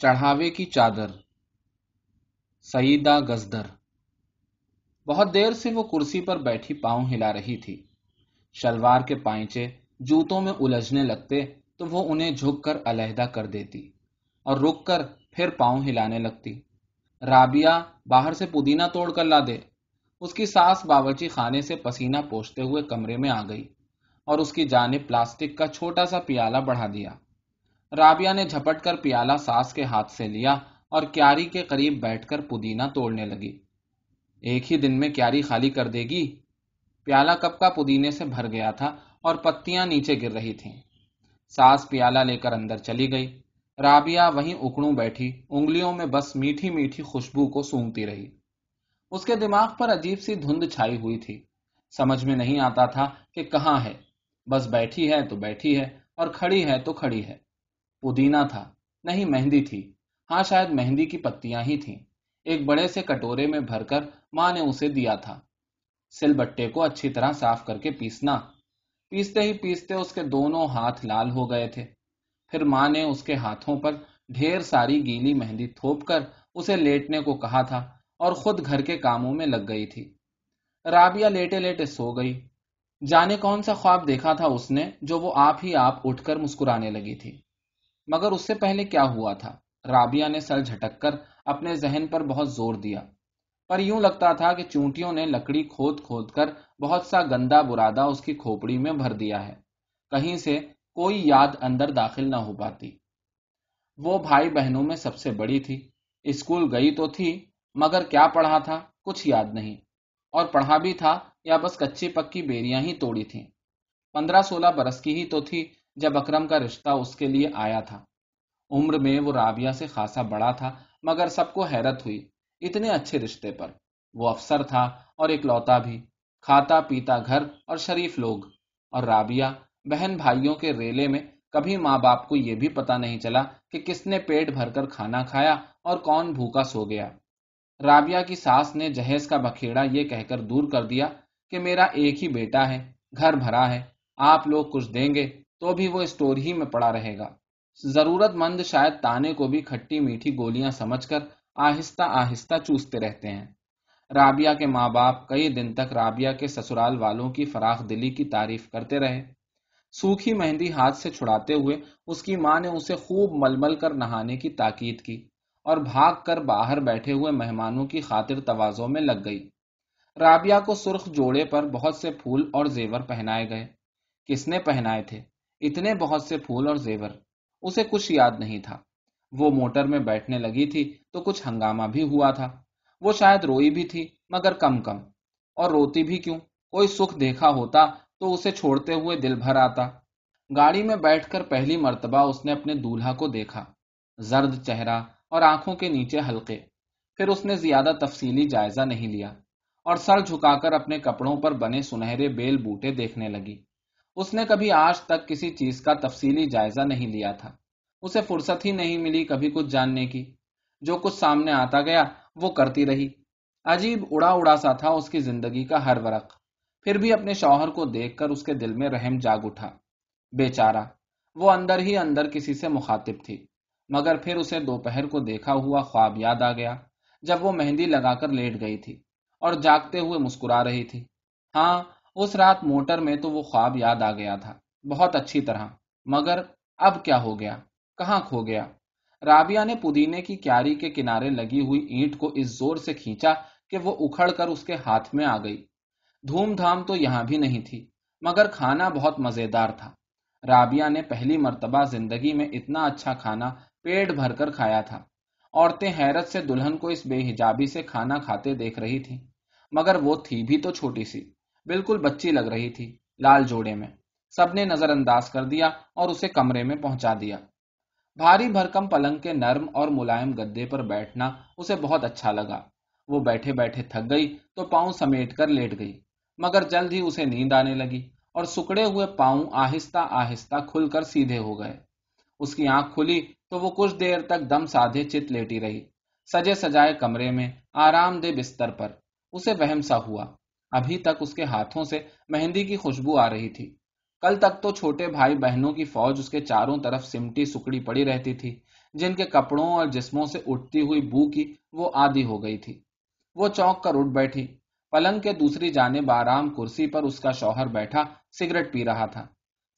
چڑھاوے کی چادر سعیدہ گزدر۔ بہت دیر سے وہ کرسی پر بیٹھی پاؤں ہلا رہی تھی۔ شلوار کے پائچے جوتوں میں الجھنے لگتے تو وہ انہیں جھک کر علیحدہ کر دیتی اور رک کر پھر پاؤں ہلانے لگتی۔ رابعہ باہر سے پودینہ توڑ کر لا دے۔ اس کی ساس باورچی خانے سے پسینہ پوچھتے ہوئے کمرے میں آ گئی اور اس کی جانب پلاسٹک کا چھوٹا سا پیالہ بڑھا دیا۔ رابعہ نے جھپٹ کر پیالہ ساس کے ہاتھ سے لیا اور کیاری کے قریب بیٹھ کر پودینہ توڑنے لگی۔ ایک ہی دن میں کیاری خالی کر دے گی؟ پیالہ کپ کا پودینے سے بھر گیا تھا اور پتیاں نیچے گر رہی تھیں۔ ساس پیالہ لے کر اندر چلی گئی۔ رابعہ وہیں اکڑوں بیٹھی، انگلیوں میں بس میٹھی میٹھی خوشبو کو سونگتی رہی۔ اس کے دماغ پر عجیب سی دھند چھائی ہوئی تھی۔ سمجھ میں نہیں آتا تھا کہ کہاں ہے۔ بس بیٹھی ہے تو بیٹھی ہے اور کھڑی ہے تو کھڑی ہے۔ پودینہ تھا۔ نہیں، مہندی تھی۔ ہاں شاید مہندی کی پتیاں ہی تھیں۔ ایک بڑے سے کٹورے میں بھر کر ماں نے اسے دیا تھا۔ سل بٹے کو اچھی طرح صاف کر کے پیسنا۔ پیستے ہی پیستے اس کے دونوں ہاتھ لال ہو گئے تھے۔ پھر ماں نے اس کے ہاتھوں پر ڈھیر ساری گیلی مہندی تھوپ کر اسے لیٹنے کو کہا تھا اور خود گھر کے کاموں میں لگ گئی تھی۔ رابعہ لیٹے لیٹے سو گئی۔ جانے کون سا خواب دیکھا تھا اس نے جو وہ آپ ہی آپ اٹھ کر مسکرانے لگی تھی۔ مگر اس سے پہلے کیا ہوا تھا؟ رابعہ نے سر جھٹک کر اپنے ذہن پر بہت زور دیا۔ پر یوں لگتا تھا کہ چونٹیوں نے لکڑی کھود کھود کر بہت سا گندا برادہ اس کی کھوپڑی میں بھر دیا ہے۔ کہیں سے کوئی یاد اندر داخل نہ ہو پاتی۔ وہ بھائی بہنوں میں سب سے بڑی تھی۔ اسکول گئی تو تھی، مگر کیا پڑھا تھا؟ کچھ یاد نہیں۔ اور پڑھا بھی تھا یا بس کچی پکی بیریاں ہی توڑی تھیں۔ پندرہ سولہ برس کی ہی تو تھی جب اکرم کا رشتہ اس کے لیے آیا تھا۔ عمر میں وہ رابعہ سے خاصا بڑا تھا، مگر سب کو حیرت ہوئی۔ اتنے اچھے رشتے پر۔ وہ افسر تھا اور ایک لوتا بھی۔ کھاتا پیتا گھر اور شریف لوگ۔ اور رابعہ بہن بھائیوں کے ریلے میں کبھی ماں باپ کو یہ بھی پتا نہیں چلا کہ کس نے پیٹ بھر کر کھانا کھایا اور کون بھوکا سو گیا۔ رابعہ کی ساس نے جہیز کا بکھیڑا یہ کہہ کر دور کر دیا کہ میرا ایک ہی بیٹا ہے، گھر بھرا ہے، آپ لوگ کچھ دیں گے۔ تو بھی وہ اسٹور ہی میں پڑا رہے گا۔ ضرورت مند شاید تانے کو بھی کھٹی میٹھی گولیاں سمجھ کر آہستہ آہستہ چوستے رہتے ہیں۔ رابعہ کے ماں باپ کئی دن تک رابعہ کے سسرال والوں کی فراخ دلی کی تعریف کرتے رہے۔ سوکھی مہندی ہاتھ سے چھڑاتے ہوئے اس کی ماں نے اسے خوب مل مل کر نہانے کی تاکید کی اور بھاگ کر باہر بیٹھے ہوئے مہمانوں کی خاطر توازوں میں لگ گئی۔ رابعہ کو سرخ جوڑے پر بہت سے پھول اور زیور پہنائے گئے۔ کس نے پہنائے تھے؟ اتنے بہت سے پھول اور زیور، اسے کچھ یاد نہیں تھا۔ وہ موٹر میں بیٹھنے لگی تھی تو کچھ ہنگامہ بھی ہوا تھا۔ وہ شاید روئی بھی تھی، مگر کم کم۔ اور روتی بھی کیوں؟ کوئی سکھ دیکھا ہوتا تو اسے چھوڑتے ہوئے دل بھر آتا۔ گاڑی میں بیٹھ کر پہلی مرتبہ اس نے اپنے دولہا کو دیکھا۔ زرد چہرہ اور آنکھوں کے نیچے ہلکے پھر اس نے زیادہ تفصیلی جائزہ نہیں لیا اور سر جھکا کر اپنے کپڑوں پر بنے سنہرے بیل بوٹے دیکھنے لگی۔ اس نے کبھی آج تک کسی چیز کا تفصیلی جائزہ نہیں لیا تھا۔ اسے فرصت ہی نہیں ملی کبھی کچھ جاننے کی۔ جو کچھ سامنے آتا گیا، وہ کرتی رہی۔ عجیب اڑا اڑا سا تھا اس کی زندگی کا ہر ورق۔ پھر بھی اپنے شوہر کو دیکھ کر اس کے دل میں رحم جاگ اٹھا۔ بیچارہ، وہ اندر ہی اندر کسی سے مخاطب تھی۔ مگر پھر اسے دوپہر کو دیکھا ہوا خواب یاد آ گیا، جب وہ مہندی لگا کر لیٹ گئی تھی اور جاگتے ہوئے مسکرا رہی تھی۔ ہاں اس رات موٹر میں تو وہ خواب یاد آ گیا تھا، بہت اچھی طرح۔ مگر اب کیا ہو گیا؟ کہاں کھو گیا؟ رابعہ نے پودینے کی کیاری کے کنارے لگی ہوئی اینٹ کو اس زور سے کھینچا کہ وہ اکھڑ کر اس کے ہاتھ میں آ گئی۔ دھوم دھام تو یہاں بھی نہیں تھی، مگر کھانا بہت مزیدار تھا۔ رابعہ نے پہلی مرتبہ زندگی میں اتنا اچھا کھانا پیٹ بھر کر کھایا تھا۔ عورتیں حیرت سے دلہن کو اس بے حجابی سے کھانا کھاتے دیکھ رہی تھی مگر وہ تھی بھی تو چھوٹی سی۔ بالکل بچی لگ رہی تھی، لال جوڑے میں۔ سب نے نظر انداز کر دیا اور اسے کمرے میں پہنچا دیا۔ بھاری بھرکم پلنگ کے نرم اور ملائم گدے پر بیٹھنا اسے بہت اچھا لگا۔ وہ بیٹھے بیٹھے تھک گئی تو پاؤں سمیٹ کر لیٹ گئی، مگر جلد ہی اسے نیند آنے لگی اور سکڑے ہوئے پاؤں آہستہ آہستہ کھل کر سیدھے ہو گئے۔ اس کی آنکھ کھلی تو وہ کچھ دیر تک دم سادھے چت لیٹی رہی۔ سجے سجائے کمرے میں آرام دہ بستر پر اسے وہم سا ہوا۔ ابھی تک اس کے ہاتھوں سے مہندی کی خوشبو آ رہی تھی۔ کل تک تو چھوٹے بھائی بہنوں کی فوج اس کے چاروں طرف سمٹی سکڑی پڑی رہتی تھی۔ جن کے کپڑوں اور جسموں سے اٹھتی ہوئی بو کی وہ آدھی ہو گئی تھی۔ وہ چونک کر اٹھ بیٹھی۔ پلنگ کے دوسری جانب آرام کرسی پر اس کا شوہر بیٹھا سگریٹ پی رہا تھا۔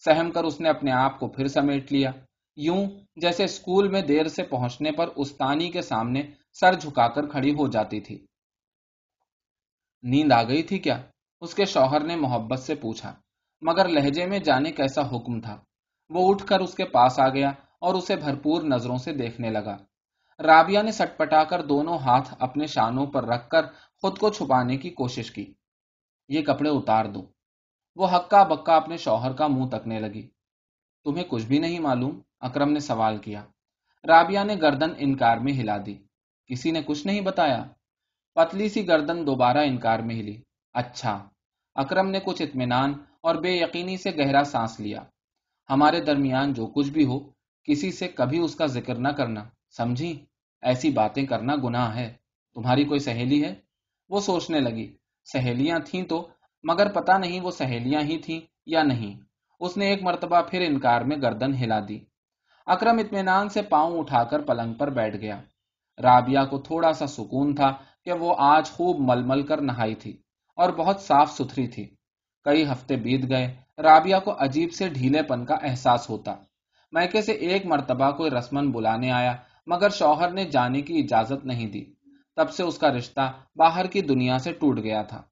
سہم کر اس نے اپنے آپ کو پھر سمیٹ لیا۔ یوں جیسے اسکول میں دیر سے پہنچنے پر استانی کے سامنے سر جھکا کر کھڑی ہو جاتی تھی۔ نیند آ گئی تھی کیا؟ اس کے شوہر نے محبت سے پوچھا، مگر لہجے میں جانے کیسا حکم تھا؟ وہ اٹھ کر اس کے پاس آ گیا اور اسے بھرپور نظروں سے دیکھنے لگا۔ رابعہ نے سٹ پٹا کر دونوں ہاتھ اپنے شانوں پر رکھ کر خود کو چھپانے کی کوشش کی۔ یہ کپڑے اتار دو۔ وہ ہکا بکا اپنے شوہر کا منہ تکنے لگی۔ تمہیں کچھ بھی نہیں معلوم؟ اکرم نے سوال کیا۔ رابعہ نے گردن انکار میں ہلا دی۔ کسی نے کچھ نہیں بتایا؟ پتلی سی گردن دوبارہ انکار میں ہلی۔ اچھا اکرم نے کچھ اطمینان اور بے یقینی سے گہرا سانس لیا۔ ہمارے درمیان جو کچھ بھی ہو، کسی سے کبھی اس کا ذکر نہ کرنا۔ سمجھی؟ ایسی باتیں کرنا گناہ ہے۔ تمہاری کوئی سہیلی ہے؟ وہ سوچنے لگی۔ سہیلیاں تھیں تو، مگر پتا نہیں وہ سہیلیاں ہی تھیں یا نہیں۔ اس نے ایک مرتبہ پھر انکار میں گردن ہلا دی۔ اکرم اطمینان سے پاؤں اٹھا کر پلنگ پر بیٹھ گیا۔ رابعہ کو تھوڑا سا سکون تھا۔ کہ وہ آج خوب مل مل کر نہائی تھی اور بہت صاف ستھری تھی۔ کئی ہفتے بیت گئے، رابعہ کو عجیب سے ڈھیلے پن کا احساس ہوتا۔ میکے سے ایک مرتبہ کوئی رسمن بلانے آیا، مگر شوہر نے جانے کی اجازت نہیں دی۔ تب سے اس کا رشتہ باہر کی دنیا سے ٹوٹ گیا تھا۔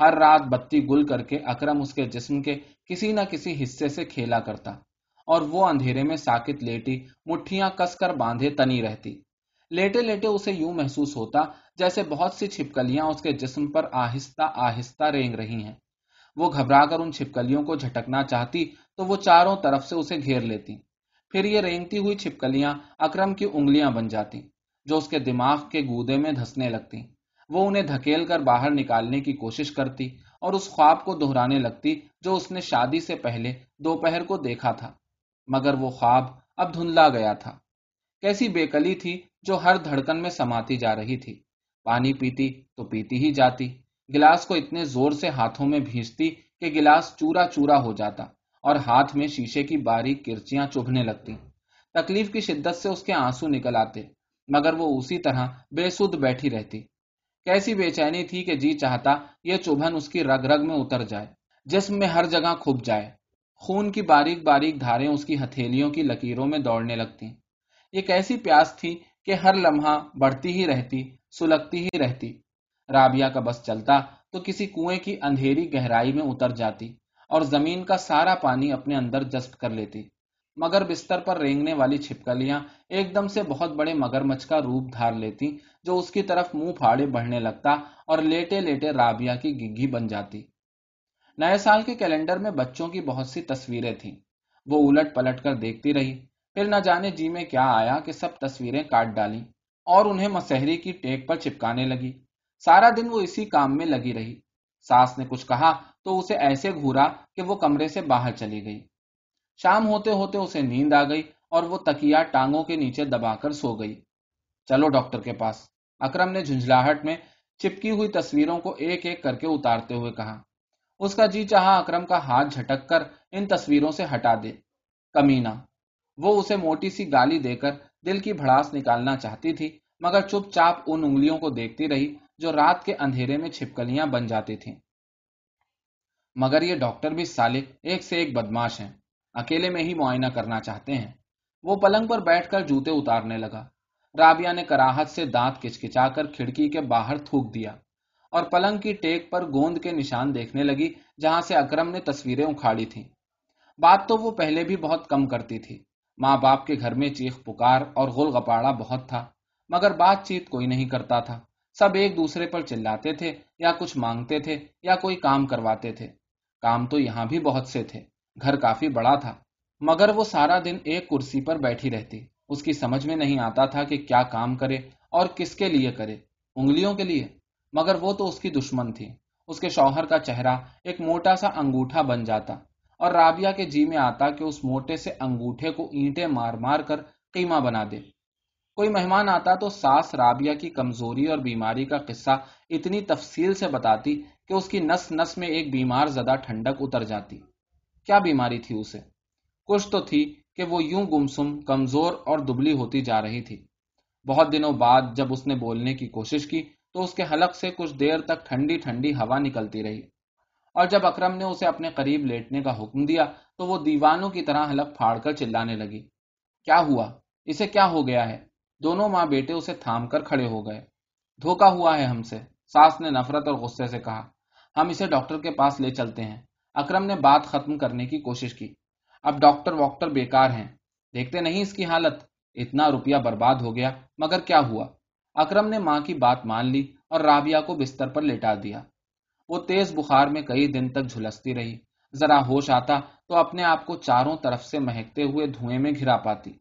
ہر رات بتی گل کر کے اکرم اس کے جسم کے کسی نہ کسی حصے سے کھیلا کرتا، اور وہ اندھیرے میں ساکت لیٹی مٹھیاں کس کر باندھے تنی رہتی۔ لیٹے لیٹے اسے یوں محسوس ہوتا جیسے بہت سی چھپکلیاں اس کے جسم پر آہستہ آہستہ رینگ رہی ہیں۔ وہ گھبرا کر ان چھپکلیوں کو جھٹکنا چاہتی تو وہ چاروں طرف سے اسے گھیر لیتی۔ پھر یہ رینگتی ہوئی چھپکلیاں اکرم کی انگلیاں بن جاتی جو اس کے دماغ کے گودے میں دھسنے لگتی۔ وہ انہیں دھکیل کر باہر نکالنے کی کوشش کرتی اور اس خواب کو دہرانے لگتی جو اس نے شادی سے پہلے دوپہر کو دیکھا تھا۔ مگر وہ خواب اب دھندلا گیا تھا۔ کیسی بےکلی تھی جو ہر دھڑکن میں سماتی جا رہی تھی۔ پانی پیتی تو پیتی ہی جاتی، گلاس کو اتنے زور سے ہاتھوں میں بھیجتی کہ گلاس چورا چورا ہو جاتا اور ہاتھ میں شیشے کی باریک کرچیاں چبھنے لگتی۔ تکلیف کی شدت سے اس کے آنسو نکل آتے، مگر وہ اسی طرح بے سد بیٹھی رہتی۔ کیسی بے چینی تھی کہ جی چاہتا یہ چوبھن اس کی رگ رگ میں اتر جائے، جسم میں ہر جگہ کھب جائے۔ خون کی باریک باریک دھاریں اس کی ہتھیلیوں کی لکیروں میں دوڑنے لگتی یہ کیسی پیاس تھی کہ ہر لمحہ بڑھتی ہی رہتی، سلگتی ہی رہتی۔ رابعہ کا بس چلتا تو کسی کنویں کی اندھیری گہرائی میں اتر جاتی اور زمین کا سارا پانی اپنے اندر جذب کر لیتی۔ مگر بستر پر رینگنے والی چھپکلیاں ایک دم سے بہت بڑے مگر مچھ کا روپ دھار لیتی جو اس کی طرف منہ پھاڑے بڑھنے لگتا اور لیٹے لیٹے رابعہ کی گگھی بن جاتی۔ نئے سال کے کیلنڈر میں بچوں کی بہت سی تصویریں تھیں۔ وہ الٹ پلٹ کر دیکھتی رہی۔ پھر نہ جانے جی میں کیا آیا کہ سب تصویریں کاٹ ڈالی اور انہیں مسحری کی ٹیک پر چپکانے لگی۔ سارا دن وہ اسی کام میں لگی رہی۔ ساس نے کچھ کہا تو اسے ایسے گھورا کہ وہ کمرے سے باہر چلی گئی۔ شام ہوتے ہوتے اسے نیند آ گئی اور وہ تکیا ٹانگوں کے نیچے دبا کر سو گئی۔ چلو ڈاکٹر کے پاس۔ اکرم نے جھنجلاہٹ میں چپکی ہوئی تصویروں کو ایک ایک کر کے اتارتے ہوئے کہا۔ اس کا جی چاہا اکرم کا ہاتھ جھٹک کر ان تصویروں سے ہٹا دے۔ کمینا وہ اسے موٹی سی گالی دے کر دل کی بھڑاس نکالنا چاہتی تھی، مگر چپ چاپ ان انگلیوں کو دیکھتی رہی جو رات کے اندھیرے میں چھپکلیاں بن جاتی تھیں۔ مگر یہ ڈاکٹر بھی سالک ایک سے ایک بدماش ہیں، اکیلے میں ہی معائنہ کرنا چاہتے ہیں۔ وہ پلنگ پر بیٹھ کر جوتے اتارنے لگا۔ رابعہ نے کراہت سے دانت کچکچا کر کھڑکی کے باہر تھوک دیا اور پلنگ کی ٹیک پر گوند کے نشان دیکھنے لگی جہاں سے اکرم نے تصویریں اکھاڑی تھیں۔ بات تو وہ پہلے بھی بہت کم کرتی تھی۔ ماں باپ کے گھر میں چیخ پکار اور غل گپاڑا بہت تھا، مگر بات چیت کوئی نہیں کرتا تھا۔ سب ایک دوسرے پر چلاتے تھے، یا کچھ مانگتے تھے، یا کوئی کام کرواتے تھے۔ کام تو یہاں بھی بہت سے تھے، گھر کافی بڑا تھا، مگر وہ سارا دن ایک کرسی پر بیٹھی رہتی۔ اس کی سمجھ میں نہیں آتا تھا کہ کیا کام کرے اور کس کے لیے کرے، انگلیوں کے لیے۔ مگر وہ تو اس کی دشمن تھی۔ اس کے شوہر کا چہرہ ایک موٹا سا انگوٹھا بن جاتا۔ اور رابعہ کے جی میں آتا کہ اس موٹے سے انگوٹھے کو اینٹیں مار مار کر قیمہ بنا دے۔ کوئی مہمان آتا تو ساس رابعہ کی کمزوری اور بیماری کا قصہ اتنی تفصیل سے بتاتی کہ اس کی نس نس میں ایک بیمار زدہ ٹھنڈک اتر جاتی۔ کیا بیماری تھی اسے؟ کچھ تو تھی کہ وہ یوں گمسم، کمزور اور دبلی ہوتی جا رہی تھی۔ بہت دنوں بعد جب اس نے بولنے کی کوشش کی تو اس کے حلق سے کچھ دیر تک ٹھنڈی ٹھنڈی ہوا نکلتی رہی۔ اور جب اکرم نے اسے اپنے قریب لیٹنے کا حکم دیا تو وہ دیوانوں کی طرح حلق پھاڑ کر چلانے لگی۔ کیا ہوا؟ اسے کیا ہو گیا ہے؟ دونوں ماں بیٹے اسے تھام کر کھڑے ہو گئے۔ دھوکا ہوا ہے ہم سے، ساس نے نفرت اور غصے سے کہا۔ ہم اسے ڈاکٹر کے پاس لے چلتے ہیں۔ اکرم نے بات ختم کرنے کی کوشش کی۔ اب ڈاکٹر واکٹر بیکار ہیں۔ دیکھتے نہیں اس کی حالت؟ اتنا روپیہ برباد ہو گیا، مگر کیا ہوا؟ اکرم نے ماں کی بات مان لی اور رابعہ کو بستر پر لٹا دیا۔ وہ تیز بخار میں کئی دن تک جھلستی رہی۔ ذرا ہوش آتا تو اپنے آپ کو چاروں طرف سے مہکتے ہوئے دھوئیں میں گھرا پاتی۔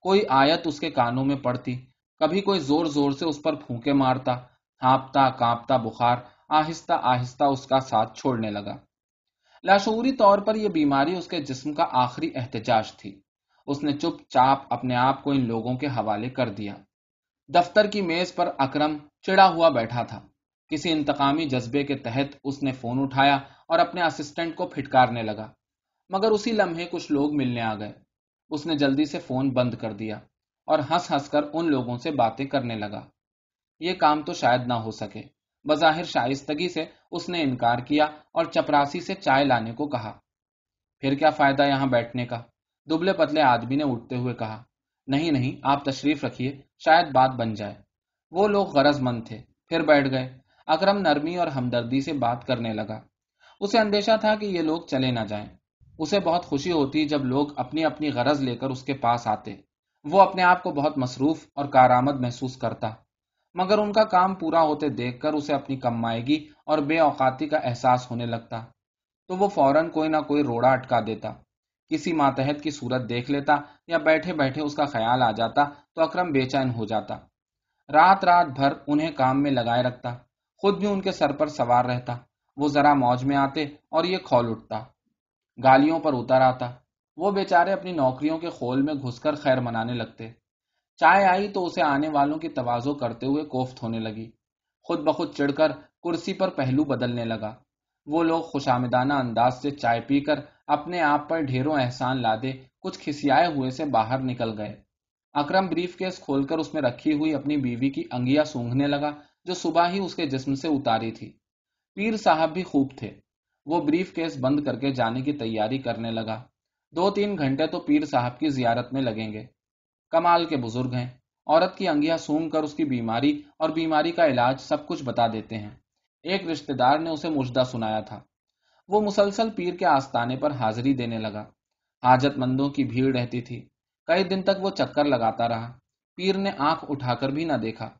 کوئی آیت اس کے کانوں میں پڑتی، کبھی کوئی زور زور سے اس پر پھونکے مارتا۔ ہانپتا کانپتا بخار، آہستہ آہستہ اس کا ساتھ چھوڑنے لگا۔ لاشعوری طور پر یہ بیماری اس کے جسم کا آخری احتجاج تھی۔ اس نے چپ چاپ اپنے آپ کو ان لوگوں کے حوالے کر دیا۔ دفتر کی میز پر اکرم چڑا ہوا بیٹھا تھا۔ کسی انتقامی جذبے کے تحت اس نے فون اٹھایا اور اپنے اسسٹنٹ کو پھٹکارنے لگا۔ مگر اسی لمحے کچھ لوگ ملنے آ گئے۔ اس نے جلدی سے فون بند کر دیا اور ہنس ہنس کر ان لوگوں سے باتیں کرنے لگا۔ یہ کام تو شاید نہ ہو سکے۔ بظاہر شائستگی سے اس نے انکار کیا اور چپراسی سے چائے لانے کو کہا۔ پھر کیا فائدہ یہاں بیٹھنے کا؟ دبلے پتلے آدمی نے اٹھتے ہوئے کہا۔ نہیں نہیں، آپ تشریف رکھیے، شاید بات بن جائے۔ وہ لوگ غرض مند تھے۔ پھر بیٹھ گئے۔ اکرم نرمی اور ہمدردی سے بات کرنے لگا۔ اسے اندیشہ تھا کہ یہ لوگ چلے نہ جائیں۔ اسے بہت خوشی ہوتی جب لوگ اپنی اپنی غرض لے کر اس کے پاس آتے۔ وہ اپنے آپ کو بہت مصروف اور کارآمد محسوس کرتا۔ مگر ان کا کام پورا ہوتے دیکھ کر اسے اپنی کمائیگی اور بے اوقاتی کا احساس ہونے لگتا۔ تو وہ فوراً کوئی نہ کوئی روڑا اٹکا دیتا۔ کسی ماتحت کی صورت دیکھ لیتا یا بیٹھے بیٹھے اس کا خیال آ جاتا تو اکرم بے چین ہو جاتا۔ رات رات بھر انہیں کام میں لگائے رکھتا۔ خود بھی ان کے سر پر سوار رہتا۔ وہ ذرا موج میں آتے اور یہ کھول اٹھتا۔ گالیوں پر اتر آتا۔ وہ بیچارے اپنی نوکریوں کے خول میں گھس کر خیر منانے لگتے۔ چائے آئی تو اسے آنے والوں کی توازو کرتے ہوئے کوفت ہونے لگی۔ خود بخود چڑھ کر کرسی پر پہلو بدلنے لگا۔ وہ لوگ خوشامدانہ انداز سے چائے پی کر اپنے آپ پر ڈھیروں احسان لادے کچھ کھسیائے ہوئے سے باہر نکل گئے۔ اکرم بریف کیس کھول کر اس میں رکھی ہوئی اپنی بیوی کی انگیا سونگنے لگا۔ جو صبح ہی اس کے جسم سے اتاری تھی۔ پیر صاحب بھی خوب تھے۔ وہ بریف کیس بند کر کے جانے کی تیاری کرنے لگا۔ دو تین گھنٹے تو پیر صاحب کی زیارت میں لگیں گے۔ کمال کے بزرگ ہیں۔ عورت کی انگیا سونگ کر اس کی بیماری اور بیماری کا علاج سب کچھ بتا دیتے ہیں۔ ایک رشتے دار نے اسے مجدہ سنایا تھا۔ وہ مسلسل پیر کے آستانے پر حاضری دینے لگا۔ حاجت مندوں کی بھیڑ رہتی تھی۔ کئی دن تک وہ چکر لگاتا رہا۔ پیر نے آنکھ اٹھا کر بھی نہ دیکھا۔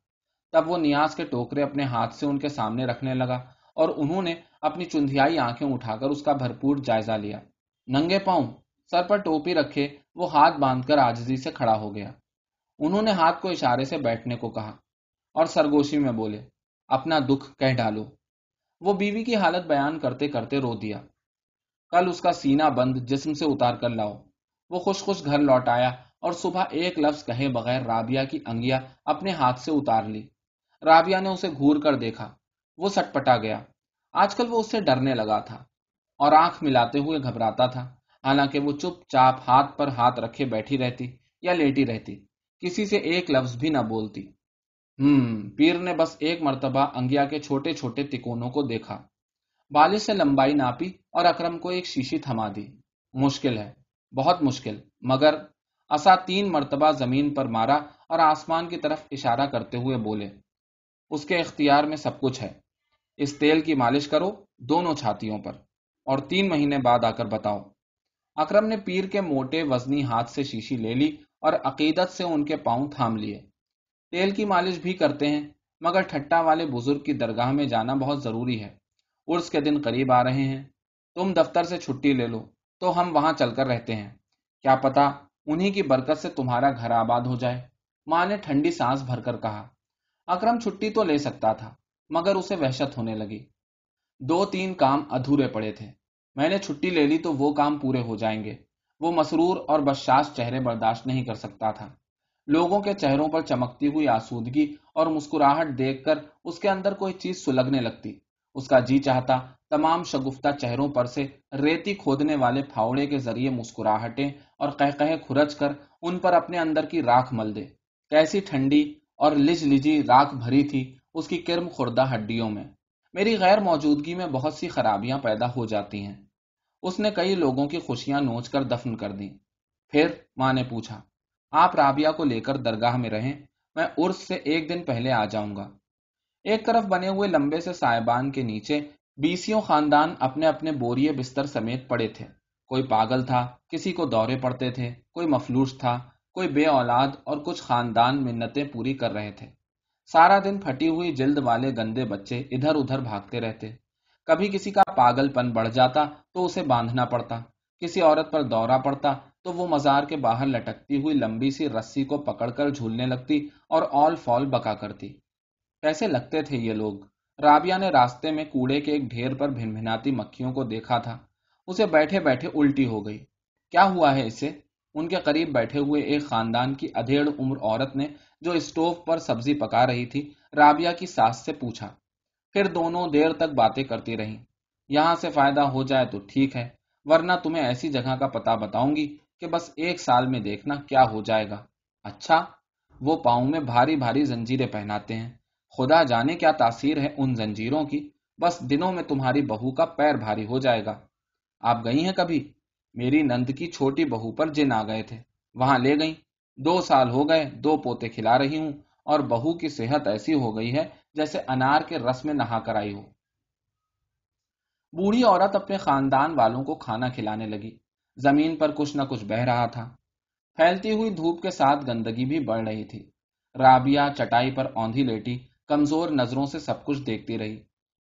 تب وہ نیاز کے ٹوکرے اپنے ہاتھ سے ان کے سامنے رکھنے لگا اور انہوں نے اپنی چندیائی آنکھیں اٹھا کر اس کا بھرپور جائزہ لیا۔ ننگے پاؤں سر پر ٹوپی رکھے وہ ہاتھ باندھ کر آجزی سے کھڑا ہو گیا۔ انہوں نے ہاتھ کو اشارے سے بیٹھنے کو کہا اور سرگوشی میں بولے، اپنا دکھ کہہ ڈالو۔ وہ بیوی کی حالت بیان کرتے کرتے رو دیا۔ کل اس کا سینہ بند جسم سے اتار کر لاؤ۔ وہ خوش خوش گھر لوٹ آیا اور صبح ایک لفظ کہے بغیر رابعہ کی انگیا اپنے ہاتھ سے اتار لی۔ رابعہ نے اسے گھور کر دیکھا۔ وہ سٹ پٹا گیا۔ آج کل وہ اس سے ڈرنے لگا تھا اور آنکھ ملاتے ہوئے گھبراتا تھا۔ حالانکہ وہ چپ چاپ ہاتھ پر ہاتھ رکھے بیٹھی رہتی یا لیٹی رہتی، کسی سے ایک لفظ بھی نہ بولتی۔ ہم پیر نے بس ایک مرتبہ انگیا کے چھوٹے چھوٹے تکونوں کو دیکھا۔ بالش سے لمبائی ناپی اور اکرم کو ایک شیشی تھما دی۔ مشکل ہے، بہت مشکل، مگر اصا تین مرتبہ زمین پر مارا اور آسمان کی طرف اشارہ کرتے ہوئے بولے۔ اس کے اختیار میں سب کچھ ہے۔ اس تیل کی مالش کرو دونوں چھاتیوں پر اور تین مہینے بعد آ کر بتاؤ۔ اکرم نے پیر کے موٹے وزنی ہاتھ سے شیشی لے لی اور عقیدت سے ان کے پاؤں تھام لیے۔ تیل کی مالش بھی کرتے ہیں، مگر ٹھٹا والے بزرگ کی درگاہ میں جانا بہت ضروری ہے۔ عرس کے دن قریب آ رہے ہیں۔ تم دفتر سے چھٹی لے لو، تو ہم وہاں چل کر رہتے ہیں۔ کیا پتا انہی کی برکت سے تمہارا گھر آباد ہو جائے۔ ماں نے ٹھنڈی سانس بھر کر کہا۔ اکرم چھٹی تو لے سکتا تھا، مگر اسے وحشت ہونے لگی۔ دو تین کام ادھورے پڑے تھے۔ میں نے چھٹی لے لی تو وہ کام پورے ہو جائیں گے۔ وہ مسرور اور بشاش چہرے برداشت نہیں کر سکتا تھا۔ لوگوں کے چہروں پر چمکتی ہوئی آسودگی اور مسکراہٹ دیکھ کر اس کے اندر کوئی چیز سلگنے لگتی۔ اس کا جی چاہتا تمام شگفتہ چہروں پر سے ریتی کھودنے والے پھاوڑے کے ذریعے مسکراہٹیں اور کہہ کھرچ کر ان پر اپنے اندر کی راکھ مل دے۔ کیسی ٹھنڈی اور لج لجی راکھ بھری تھی اس کی کرم خوردہ ہڈیوں میں۔ میری غیر موجودگی میں بہت سی خرابیاں پیدا ہو جاتی ہیں۔ اس نے کئی لوگوں کی خوشیاں نوچ کر دفن کر دی پھر ماں نے پوچھا، آپ رابعہ کو لے کر درگاہ میں رہیں؟ میں عرس سے ایک دن پہلے آ جاؤں گا۔ ایک طرف بنے ہوئے لمبے سے سائبان کے نیچے بیسیوں خاندان اپنے اپنے بوریے بستر سمیت پڑے تھے۔ کوئی پاگل تھا، کسی کو دورے پڑتے تھے، کوئی مفلوش تھا۔ کوئی بے اولاد اور کچھ خاندان منتیں پوری کر رہے تھے۔ سارا دن پھٹی ہوئی جلد والے گندے بچے ادھر ادھر بھاگتے رہتے۔ کبھی کسی کا پاگل پن بڑھ جاتا تو اسے باندھنا پڑتا، کسی عورت پر دورہ پڑتا تو وہ مزار کے باہر لٹکتی ہوئی لمبی سی رسی کو پکڑ کر جھولنے لگتی اور آل فال بکا کرتی۔ کیسے لگتے تھے یہ لوگ۔ رابعہ نے راستے میں کوڑے کے ایک ڈھیر پر بھن بھناتی مکھیوں کو دیکھا تھا۔ اسے بیٹھے بیٹھے الٹی ہو گئی۔ کیا ہوا ہے اسے؟ ان کے قریب بیٹھے ہوئے ایک خاندان کی ادھیڑ عمر عورت نے جو اسٹوو پر سبزی پکا رہی تھی، رابعہ کی ساس سے پوچھا۔ پھر دونوں دیر تک باتیں کرتی رہی یہاں سے فائدہ ہو جائے تو ٹھیک ہے، ورنہ تمہیں ایسی جگہ کا پتا بتاؤں گی کہ بس ایک سال میں دیکھنا کیا ہو جائے گا۔ اچھا وہ پاؤں میں بھاری بھاری زنجیریں پہناتے ہیں۔ خدا جانے کیا تاثیر ہے ان زنجیروں کی۔ بس دنوں میں تمہاری بہو کا پیر بھاری ہو جائے گا۔ آپ گئی ہیں کبھی؟ میری نند کی چھوٹی بہو پر جن آ گئے تھے۔ وہاں لے گئی دو سال ہو گئے، دو پوتے کھلا رہی ہوں اور بہو کی صحت ایسی ہو گئی ہے جیسے انار کے رس میں نہا کر آئی ہو۔ بوڑھی عورت اپنے خاندان والوں کو کھانا کھلانے لگی۔ زمین پر کچھ نہ کچھ بہ رہا تھا۔ پھیلتی ہوئی دھوپ کے ساتھ گندگی بھی بڑھ رہی تھی۔ رابعہ چٹائی پر اوندھی لیٹی، کمزور نظروں سے سب کچھ دیکھتی رہی۔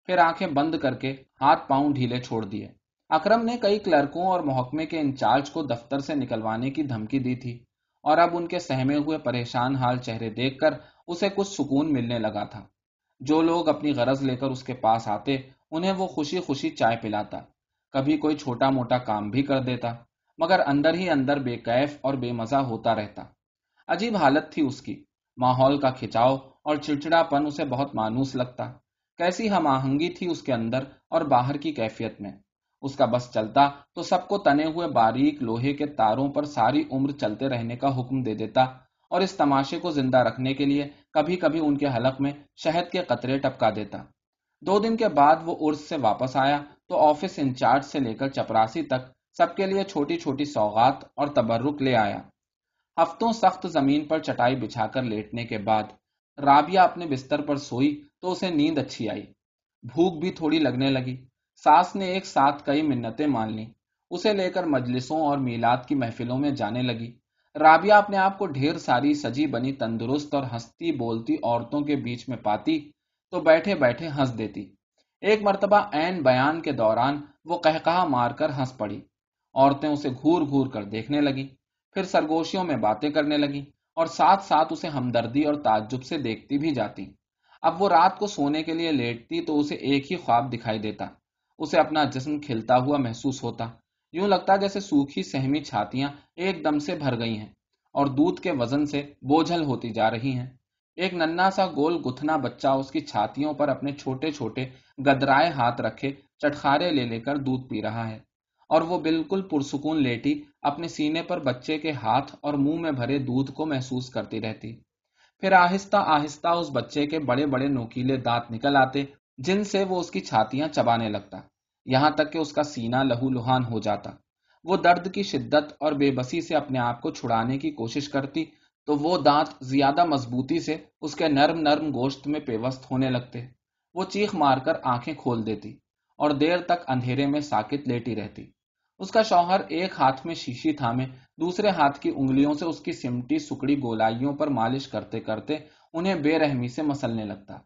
پھر آنکھیں بند کر کے ہاتھ پاؤں ڈھیلے چھوڑ دیے۔ اکرم نے کئی کلرکوں اور محکمے کے انچارج کو دفتر سے نکلوانے کی دھمکی دی تھی اور اب ان کے سہمے ہوئے پریشان حال چہرے دیکھ کر اسے کچھ سکون ملنے لگا تھا۔ جو لوگ اپنی غرض لے کر اس کے پاس آتے، انہیں وہ خوشی خوشی چائے پلاتا۔ کبھی کوئی چھوٹا موٹا کام بھی کر دیتا، مگر اندر ہی اندر بے کیف اور بے مزہ ہوتا رہتا۔ عجیب حالت تھی اس کی۔ ماحول کا کھچاؤ اور چڑچڑا پن اسے بہت مانوس لگتا۔ کیسی ہم آہنگی تھی اس کے اندر اور باہر کی کیفیت میں۔ اس کا بس چلتا تو سب کو تنے ہوئے باریک لوہے کے تاروں پر ساری عمر چلتے رہنے کا حکم دے دیتا اور اس تماشے کو زندہ رکھنے کے لیے کبھی کبھی ان کے حلق میں شہد کے قطرے ٹپکا دیتا۔ دو دن کے بعد وہ ارس سے واپس آیا تو آفس انچارج سے لے کر چپراسی تک سب کے لیے چھوٹی چھوٹی سوغات اور تبرک لے آیا۔ ہفتوں سخت زمین پر چٹائی بچھا کر لیٹنے کے بعد رابعہ اپنے بستر پر سوئی تو اسے نیند اچھی آئی۔ بھوک بھی تھوڑی لگنے لگی۔ ساس نے ایک ساتھ کئی منتیں مان لی اسے لے کر مجلسوں اور میلاد کی محفلوں میں جانے لگی۔ رابعہ اپنے آپ کو ڈھیر ساری سجی بنی، تندرست اور ہنستی بولتی عورتوں کے بیچ میں پاتی، تو بیٹھے بیٹھے ہنس دیتی۔ ایک مرتبہ این بیان کے دوران وہ کہا مار کر ہنس پڑی۔ عورتیں اسے گھور گھور کر دیکھنے لگی، پھر سرگوشیوں میں باتیں کرنے لگی اور ساتھ ساتھ اسے ہمدردی اور تعجب سے دیکھتی بھی جاتی۔ اب وہ رات کو سونے کے لیے لیٹتی تو اسے ایک ہی خواب دکھائی دیتا۔ اسے اپنا جسم کھلتا ہوا محسوس ہوتا۔ یوں لگتا جیسے سوکھی سہمی چھاتیاں ایک دم سے بھر گئی ہیں اور دودھ کے وزن سے بوجھل ہوتی جا رہی ہیں۔ ایک ننا سا گول گتھنا بچہ اس کی چھاتیوں پر اپنے چھوٹے چھوٹے گدرائے ہاتھ رکھے چٹخارے لے لے کر دودھ پی رہا ہے اور وہ بالکل پرسکون لیٹی اپنے سینے پر بچے کے ہاتھ اور منہ میں بھرے دودھ کو محسوس کرتی رہتی۔ پھر آہستہ آہستہ اس بچے کے بڑے بڑے نوکیلے دانت نکل آتے جن سے وہ اس کی چھاتیاں چبانے لگتا، یہاں تک کہ اس کا سینہ لہو لہان ہو جاتا۔ وہ درد کی شدت اور بے بسی سے اپنے آپ کو چھڑانے کی کوشش کرتی، تو وہ دانت زیادہ مضبوطی سے اس کے نرم نرم گوشت میں پیوست ہونے لگتے۔ وہ چیخ مار کر آنکھیں کھول دیتی اور دیر تک اندھیرے میں ساکت لیٹی رہتی۔ اس کا شوہر ایک ہاتھ میں شیشی تھامے، دوسرے ہاتھ کی انگلیوں سے اس کی سمٹی سکڑی گولائیوں پر مالش کرتے کرتے انہیں بے رحمی سے مسلنے لگتا۔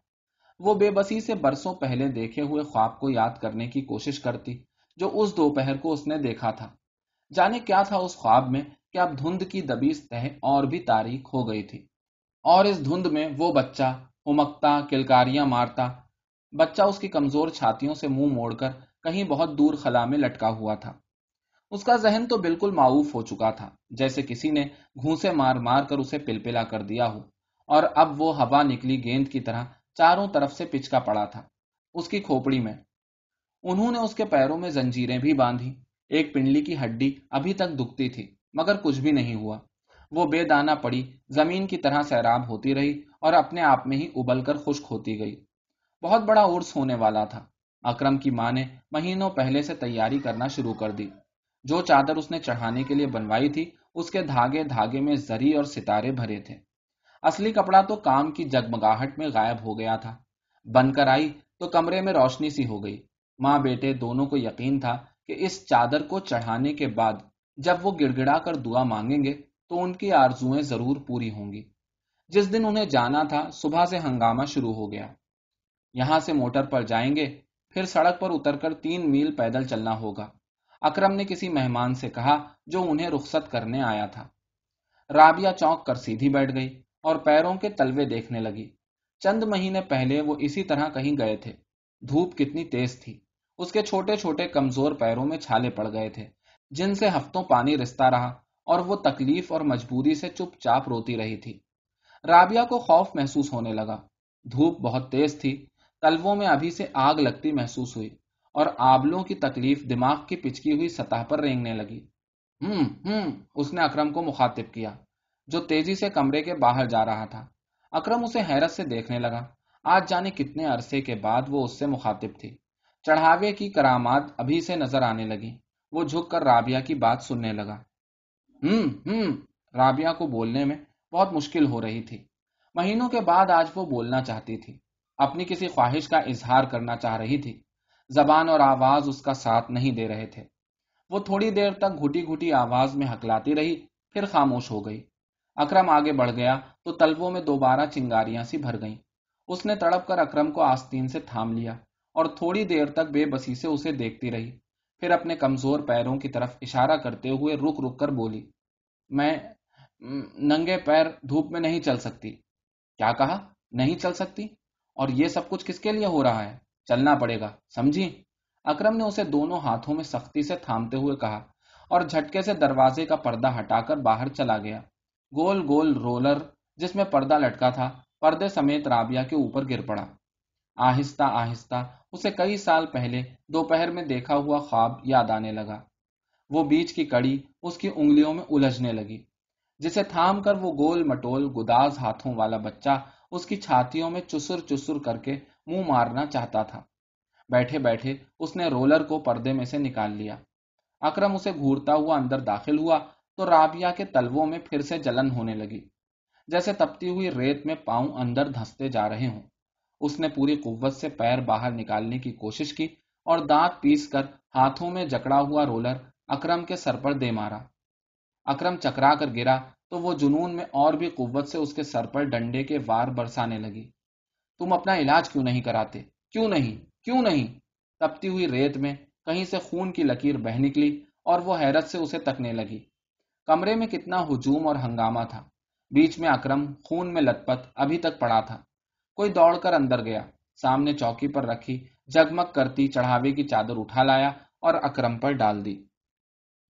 وہ بے بسی سے برسوں پہلے دیکھے ہوئے خواب کو یاد کرنے کی کوشش کرتی جو اس دوپہر کو اس نے دیکھا تھا۔ جانے کیا تھا اس خواب میں کہ اب دھند کی دبیس تہ اور بھی تاریخ ہو گئی تھی۔ اور اس دھند میں وہ بچہ امکتا، کلکاریاں مارتا۔ بچہ اس کی کمزور چھاتیوں سے منہ موڑ کر کہیں بہت دور خلا میں لٹکا ہوا تھا۔ اس کا ذہن تو بالکل معاوف ہو چکا تھا، جیسے کسی نے گھونسے مار مار کر اسے پلپلا کر دیا ہو۔ اور اب وہ ہوا نکلی گیند کی طرح چاروں طرف سے پچکا پڑا تھا۔ اس کی کھوپڑی میں۔ انہوں نے اس کے پیروں میں زنجیریں بھی باندھی۔ ایک پنڈلی کی ہڈی ابھی تک دکھتی تھی، مگر کچھ بھی نہیں ہوا۔ وہ بے دانا پڑی، زمین کی طرح سیراب ہوتی رہی اور اپنے آپ میں ہی ابل کر خشک ہوتی گئی۔ بہت بڑا عرس ہونے والا تھا۔ اکرم کی ماں نے مہینوں پہلے سے تیاری کرنا شروع کر دی۔ جو چادر اس نے چڑھانے کے لیے بنوائی تھی، اس کے دھاگے دھاگے میں زری اور ستارے بھرے تھے۔ اصلی کپڑا تو کام کی جگمگاہٹ میں غائب ہو گیا تھا۔ بن کر آئی تو کمرے میں روشنی سی ہو گئی۔ ماں بیٹے دونوں کو یقین تھا کہ اس چادر کو چڑھانے کے بعد جب وہ گڑ گڑا کر دعا مانگیں گے تو ان کی آرزویں ضرور پوری ہوں گی۔ جس دن انہیں جانا تھا صبح سے ہنگامہ شروع ہو گیا۔ یہاں سے موٹر پر جائیں گے، پھر سڑک پر اتر کر تین میل پیدل چلنا ہوگا۔ اکرم نے کسی مہمان سے کہا جو انہیں رخصت کرنے آیا تھا۔ رابعہ چونک کر سیدھی بیٹھ گئی۔ اور پیروں کے تلوے دیکھنے لگی۔ چند مہینے پہلے وہ اسی طرح کہیں گئے تھے۔ دھوپ کتنی تیز تھی۔ اس کے چھوٹے چھوٹے کمزور پیروں میں چھالے پڑ گئے تھے، جن سے ہفتوں پانی رستا رہا اور وہ تکلیف اور مجبوری سے چپ چاپ روتی رہی تھی۔ رابعہ کو خوف محسوس ہونے لگا۔ دھوپ بہت تیز تھی، تلووں میں ابھی سے آگ لگتی محسوس ہوئی اور آبلوں کی تکلیف دماغ کی پچکی ہوئی سطح پر رینگنے لگی۔ ہم ہم اس نے اکرم کو مخاطب کیا۔ جو تیزی سے کمرے کے باہر جا رہا تھا۔ اکرم اسے حیرت سے دیکھنے لگا۔ آج جانے کتنے عرصے کے بعد وہ اس سے مخاطب تھی۔ چڑھاوے کی کرامات ابھی سے نظر آنے لگی وہ جھک کر رابعہ کی بات سننے لگا۔ ہم ہم، رابعہ کو بولنے میں بہت مشکل ہو رہی تھی۔ مہینوں کے بعد آج وہ بولنا چاہتی تھی۔ اپنی کسی خواہش کا اظہار کرنا چاہ رہی تھی۔ زبان اور آواز اس کا ساتھ نہیں دے رہے تھے۔ وہ تھوڑی دیر تک گھٹی گھٹی آواز میں ہکلاتی رہی، پھر خاموش ہو گئی۔ اکرم آگے بڑھ گیا تو تلووں میں دوبارہ چنگاریاں سی بھر گئیں۔ اس نے تڑپ کر اکرم کو آستین سے تھام لیا اور تھوڑی دیر تک بے بسی سے اسے دیکھتی رہی۔ پھر اپنے کمزور پیروں کی طرف اشارہ کرتے ہوئے رک رک کر بولی، میں ننگے پیر دھوپ میں نہیں چل سکتی۔ کیا کہا؟ نہیں چل سکتی؟ اور یہ سب کچھ کس کے لیے ہو رہا ہے؟ چلنا پڑے گا، سمجھی؟ اکرم نے اسے دونوں ہاتھوں میں سختی سے تھامتے ہوئے کہا اور جھٹکے سے دروازے کا پردہ ہٹا کر باہر چلا گیا۔ گول گول رولر جس میں پردہ لٹکا تھا، پردے سمیت رابعہ کے اوپر گر پڑا۔ آہستہ آہستہ اسے کئی سال پہلے دوپہر میں دیکھا ہوا خواب یاد آنے لگا۔ وہ بیچ کی کڑی اس کی انگلیوں میں الجھنے لگی، جسے تھام کر وہ گول مٹول گداز ہاتھوں والا بچہ اس کی چھاتیوں میں چسر چسر کر کے منہ مارنا چاہتا تھا۔ بیٹھے بیٹھے اس نے رولر کو پردے میں سے نکال لیا۔ اکرم اسے گھورتا ہوا اندر داخل ہوا تو رابعہ کے تلووں میں پھر سے جلن ہونے لگی۔ جیسے تپتی ہوئی ریت میں پاؤں اندر دھستے جا رہے ہوں۔ اس نے پوری قوت سے پیر باہر نکالنے کی کوشش کی اور دانت پیس کر ہاتھوں میں جکڑا ہوا رولر اکرم کے سر پر دے مارا۔ اکرم چکرا کر گرا تو وہ جنون میں اور بھی قوت سے اس کے سر پر ڈنڈے کے وار برسانے لگی۔ تم اپنا علاج کیوں نہیں کراتے؟ کیوں نہیں؟ کیوں نہیں؟ تپتی ہوئی ریت میں کہیں سے خون کی لکیر بہ نکلی اور وہ حیرت سے اسے تکنے لگی۔ کمرے میں کتنا ہجوم اور ہنگامہ تھا۔ بیچ میں اکرم خون میں لت پت ابھی تک پڑا تھا۔ کوئی دوڑ کر اندر گیا۔ سامنے چوکی پر رکھی، جگمگ کرتی چڑھاوے کی چادر اٹھا لایا اور اکرم پر ڈال دی۔